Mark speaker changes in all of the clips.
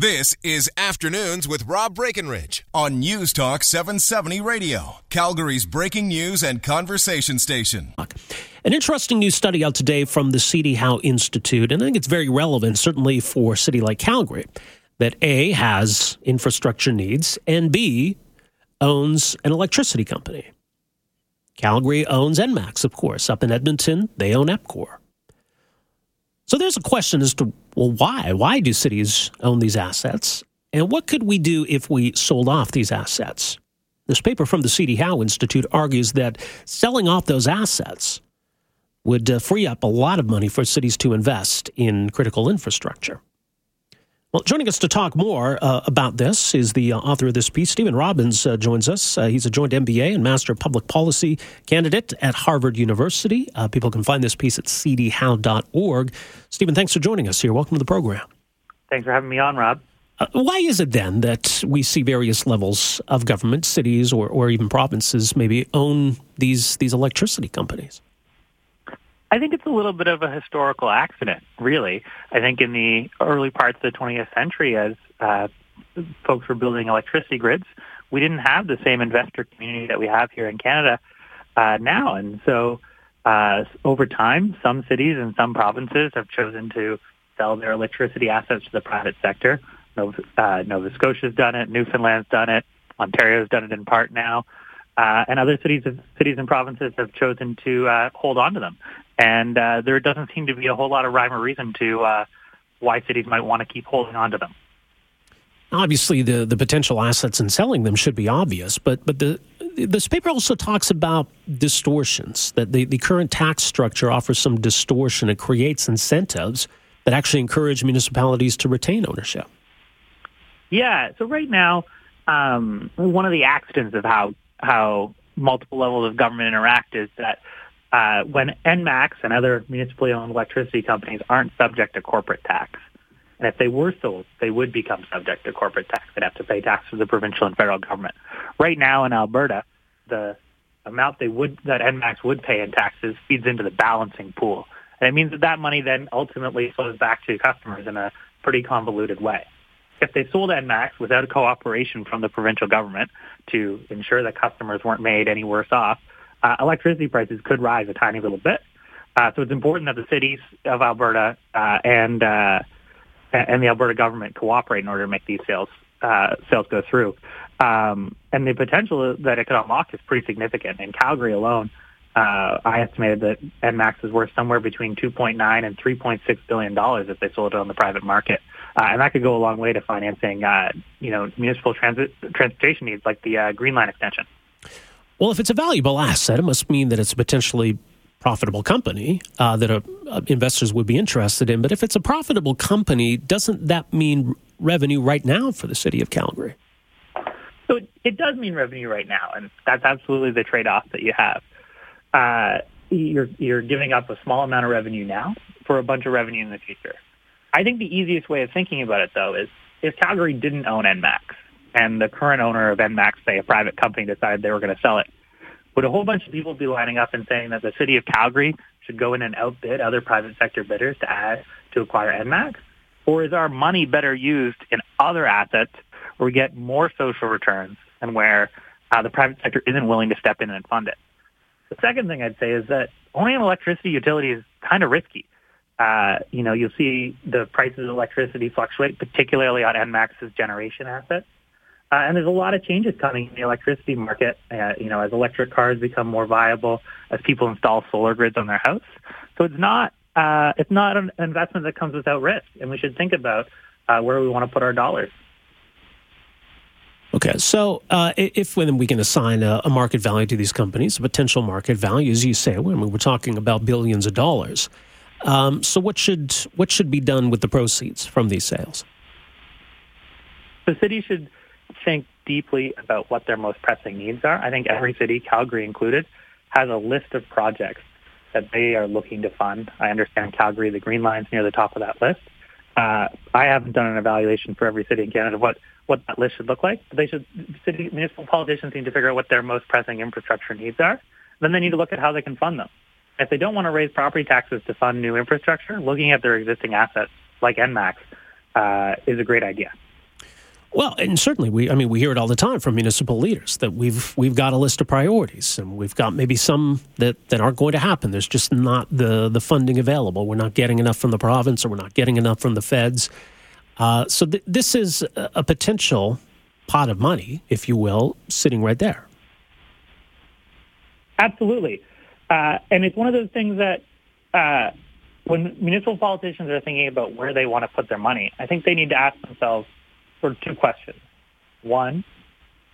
Speaker 1: This is Afternoons with Rob Breckenridge on News Talk 770 Radio, Calgary's breaking news and conversation station.
Speaker 2: An interesting new study out today from the C.D. Howe Institute, and I think it's very relevant, certainly for a city like Calgary, that A, has infrastructure needs, and B, owns an electricity company. Calgary owns Enmax, of course. Up in Edmonton, they own EPCOR. So there's a question as to, well, why? Why do cities own these assets? And what could we do if we sold off these assets? This paper from the C.D. Howe Institute argues that selling off those assets would uh, free up a lot of money for cities to invest in critical infrastructure. Well, joining us to talk more uh, about this is the uh, author of this piece. Stephen Robbins uh, joins us. Uh, he's a joint MBA and Master of Public Policy candidate at Harvard University. Uh, people can find this piece at cdhowe.org. Stephen, thanks for joining us here. Welcome to the program.
Speaker 3: Thanks for having me on, Rob.
Speaker 2: Uh, why is it then that we see various levels of government, cities or, or even provinces, maybe own these these electricity companies?
Speaker 3: I think it's a little bit of a historical accident, really. I think in the early parts of the 20th century, as uh, folks were building electricity grids, we didn't have the same investor community that we have here in Canada uh, now. And so uh, over time, some cities and some provinces have chosen to sell their electricity assets to the private sector. Nova, uh, Nova Scotia's done it. Newfoundland's done it. Ontario's done it in part now. Uh, and other cities, cities and provinces have chosen to uh, hold on to them and uh, there doesn't seem to be a whole lot of rhyme or reason to uh, why cities might want to keep holding on to them.
Speaker 2: Obviously, the, the potential assets in selling them should be obvious, but but the this paper also talks about distortions that the, the current tax structure offers some distortion. It creates incentives that actually encourage municipalities to retain ownership.
Speaker 3: Yeah. So right now, um, one of the accidents of how how multiple levels of government interact is that uh, when Enmax and other municipally owned electricity companies aren't subject to corporate tax. And if they were sold, they would become subject to corporate tax. They'd have to pay tax to the provincial and federal government. Right now in Alberta, the amount they would that Enmax would pay in taxes feeds into the balancing pool. And it means that that money then ultimately flows back to customers in a pretty convoluted way. If they sold Enmax without cooperation from the provincial government to ensure that customers weren't made any worse off, uh, electricity prices could rise a tiny little bit. Uh, so it's important that the cities of Alberta uh, and uh, and the Alberta government cooperate in order to make these sales uh, sales go through. Um, and the potential that it could unlock is pretty significant. In Calgary alone, uh, I estimated that Enmax is worth somewhere between 2.9 and 3.6 billion dollars if they sold it on the private market, uh, and that could go a long way to financing, uh, you know, municipal transit transportation needs like the uh, Green Line extension.
Speaker 2: Well, if it's a valuable asset, it must mean that it's a potentially profitable company uh, that uh, investors would be interested in. But if it's a profitable company, doesn't that mean revenue right now for the city of Calgary?
Speaker 3: So it, it does mean revenue right now, and that's absolutely the trade-off that you have. Uh, you're you're giving up a small amount of revenue now for a bunch of revenue in the future. I think the easiest way of thinking about it, though, is if Calgary didn't own Enmax, and the current owner of Enmax, say a private company, decided they were going to sell it, would a whole bunch of people be lining up and saying that the city of Calgary should go in and outbid other private sector bidders to add to acquire Enmax? Or is our money better used in other assets where we get more social returns and where uh, the private sector isn't willing to step in and fund it? The second thing I'd say is that owning an electricity utility is kind of risky. Uh, you know, you'll see the prices of electricity fluctuate, particularly on Enmax's generation assets. Uh, and there's a lot of changes coming in the electricity market, uh, you know, as electric cars become more viable, as people install solar grids on their house. So it's not, uh, it's not an investment that comes without risk. And we should think about uh, where we want to put our dollars.
Speaker 2: Okay, so uh, if when we can assign a, a, market value to these companies, a potential market value, as you say, when we're talking about billions of dollars. Um, so what should what should be done with the proceeds from these sales?
Speaker 3: The city should think deeply about what their most pressing needs are. I think every city, Calgary included, has a list of projects that they are looking to fund. I understand Calgary, the Green Line's near the top of that list. Uh, I haven't done an evaluation for every city in Canada of what, what that list should look like, but they should, city municipal politicians need to figure out what their most pressing infrastructure needs are. Then they need to look at how they can fund them. If they don't want to raise property taxes to fund new infrastructure, looking at their existing assets like Enmax uh, is a great idea.
Speaker 2: Well, and certainly we I mean we hear it all the time from municipal leaders that we've we've got a list of priorities and we've got maybe some that, that aren't going to happen. There's just not the the funding available. We're not getting enough from the province or we're not getting enough from the feds. Uh, so th- this is a potential pot of money, if you will, sitting right there.
Speaker 3: Absolutely. Uh, and it's one of those things that uh, when municipal politicians are thinking about where they want to put their money, I think they need to ask themselves of two questions. One,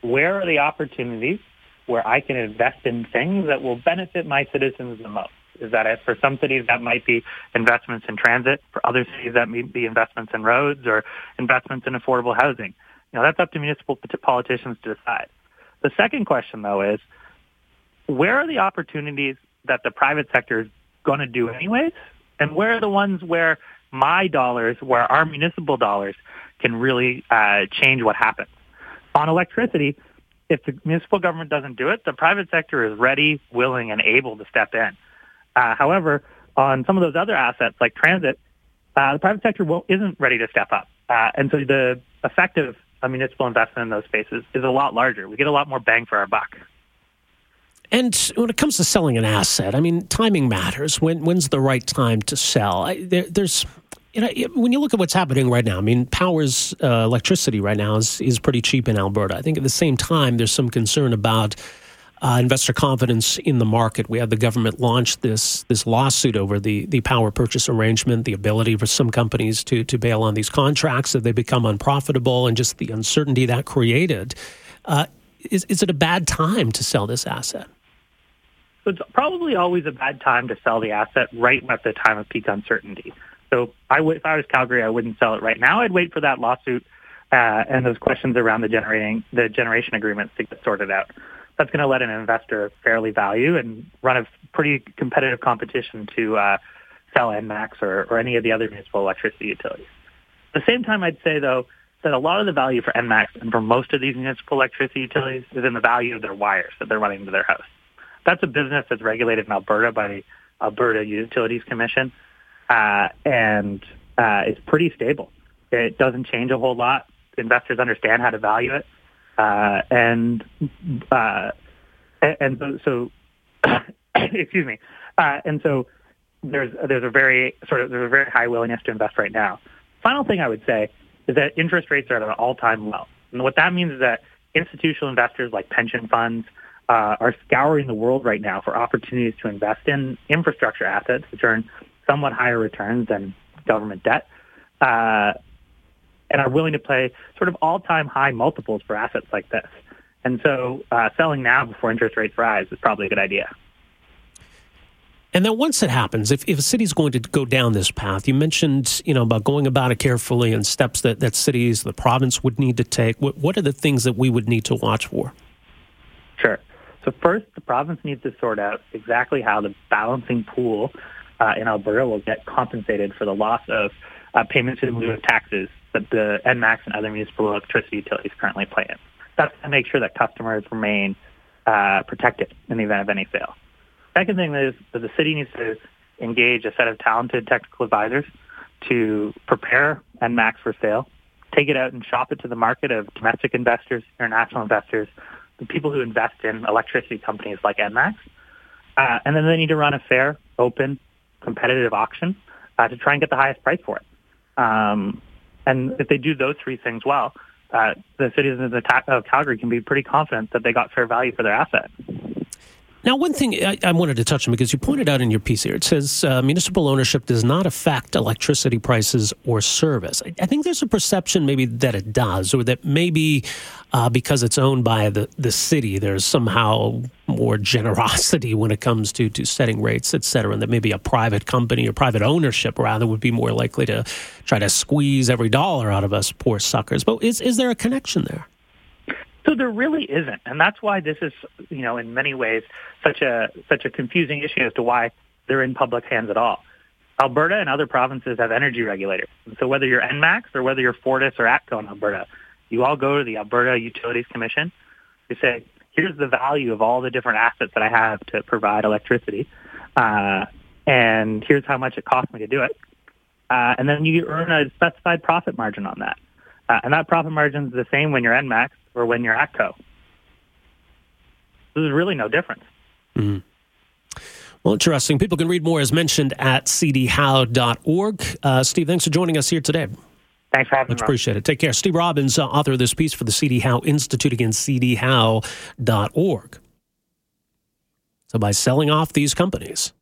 Speaker 3: where are the opportunities where I can invest in things that will benefit my citizens the most? Is that it? For some cities, that might be investments in transit. For other cities, that might be investments in roads or investments in affordable housing. You know, that's up to municipal politicians to decide. The second question, though, is where are the opportunities that the private sector is going to do anyways? And where are the ones where my dollars, where our municipal dollars can really uh, change what happens? On electricity, if the municipal government doesn't do it, the private sector is ready, willing, and able to step in. Uh, however, on some of those other assets like transit, uh, the private sector isn't ready to step up. Uh, and so the effective of municipal investment in those spaces is a lot larger. We get a lot more bang for our buck.
Speaker 2: And when it comes to selling an asset, I mean, timing matters. When, when's the right time to sell? I, there, there's, you know, when you look at what's happening right now, I mean, power's uh, electricity right now is, is pretty cheap in Alberta. I think at the same time, there's some concern about uh, investor confidence in the market. We had the government launch this this lawsuit over the the power purchase arrangement, the ability for some companies to to bail on these contracts if they become unprofitable, and just the uncertainty that created. Uh, is is it a bad time to sell this asset?
Speaker 3: So it's probably always a bad time to sell the asset right at the time of peak uncertainty. So I would, if I was Calgary, I wouldn't sell it right now. I'd wait for that lawsuit uh, and those questions around the generating the generation agreements to get sorted out that's going to let an investor fairly value and run a pretty competitive competition to uh, sell ENMAX or, or any of the other municipal electricity utilities. At the same time, I'd say, though, that a lot of the value for ENMAX and for most of these municipal electricity utilities is in the value of their wires that they're running to their house. That's a business that's regulated in Alberta by the Alberta Utilities Commission, uh, and uh, it's pretty stable. It doesn't change a whole lot. Investors understand how to value it. Uh, and uh, and so, so excuse me, uh, and so there's there's a very sort of there's a very high willingness to invest right now. Final thing I would say is that interest rates are at an all-time low, and what that means is that institutional investors like pension funds uh, are scouring the world right now for opportunities to invest in infrastructure assets, which earn somewhat higher returns than government debt. Uh, and are willing to pay sort of all-time high multiples for assets like this. And so uh, selling now before interest rates rise is probably a good idea.
Speaker 2: And then once it happens, if, if a city's going to go down this path, you mentioned, you know, about going about it carefully and steps that, that cities, the province would need to take. What, what are the things that we would need to watch for?
Speaker 3: Sure. So first, the province needs to sort out exactly how the balancing pool uh, in Alberta will get compensated for the loss of uh, payments in lieu of taxes that the ENMAX and other municipal electricity utilities currently play in. That's to make sure that customers remain uh, protected in the event of any sale. Second thing is that the city needs to engage a set of talented technical advisors to prepare ENMAX for sale, take it out and shop it to the market of domestic investors, international investors, the people who invest in electricity companies like ENMAX. Uh, and then they need to run a fair, open, competitive auction uh, to try and get the highest price for it. Um, and if they do those three things well, uh, the citizens of Calgary can be pretty confident that they got fair value for their asset.
Speaker 2: Now, one thing I, I, wanted to touch on because you pointed out in your piece here, it says uh, municipal ownership does not affect electricity prices or service. I, I, think there's a perception maybe that it does, or that maybe uh, because it's owned by the, the city, there's somehow more generosity when it comes to, to setting rates, et cetera, and that maybe a private company or private ownership rather would be more likely to try to squeeze every dollar out of us poor suckers. But is, is there a connection there?
Speaker 3: So there really isn't, and that's why this is, you know, in many ways such a such a confusing issue as to why they're in public hands at all. Alberta and other provinces have energy regulators, and so whether you're ENMAX or whether you're Fortis or ATCO in Alberta, you all go to the Alberta Utilities Commission. You say, "Here's the value of all the different assets that I have to provide electricity, uh, and here's how much it costs me to do it." Uh, and then you earn a specified profit margin on that. Uh, and that profit margin is the same when you're ENMAX or when you're ATCO. There's really no difference.
Speaker 2: Mm. Well, interesting. People can read more as mentioned at cdhowe.org. Uh, Steve, thanks for joining us here today.
Speaker 3: Thanks for having
Speaker 2: me. Much appreciated. Take care. Steve Robbins, uh, author of this piece for the CD Howe Institute, again, cdhowe.org. So by selling off these companies,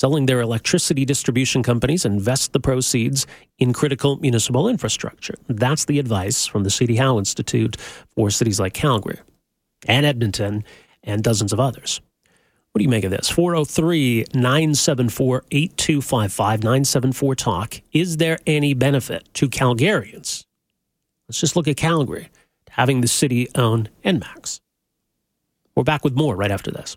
Speaker 2: selling their electricity distribution companies, invest the proceeds in critical municipal infrastructure. That's the advice from the CD Howe Institute for cities like Calgary and Edmonton and dozens of others. What do you make of this? 403 974 8255 974 Talk. Is there any benefit to Calgarians? Let's just look at Calgary having the city own Enmax. We're back with more right after this.